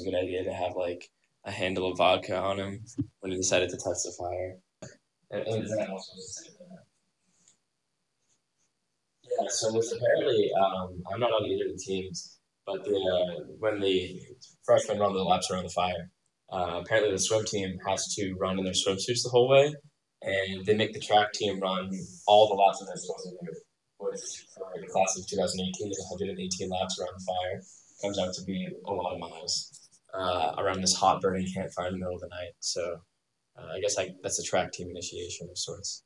a good idea to have like a handle of vodka on him when he decided to touch the fire. And, and Yeah, so it's apparently um, I'm not on either of the teams, but the, uh, when the freshmen run the laps around the fire, uh, apparently the swim team has to run in their swimsuits the whole way, and they make the track team run all the laps supposed to do. Which for the class of 2018 is 118 laps around the fire. Comes out to be a lot of miles uh, around this hot burning campfire in the middle of the night. So uh, I guess I, that's a track team initiation of sorts.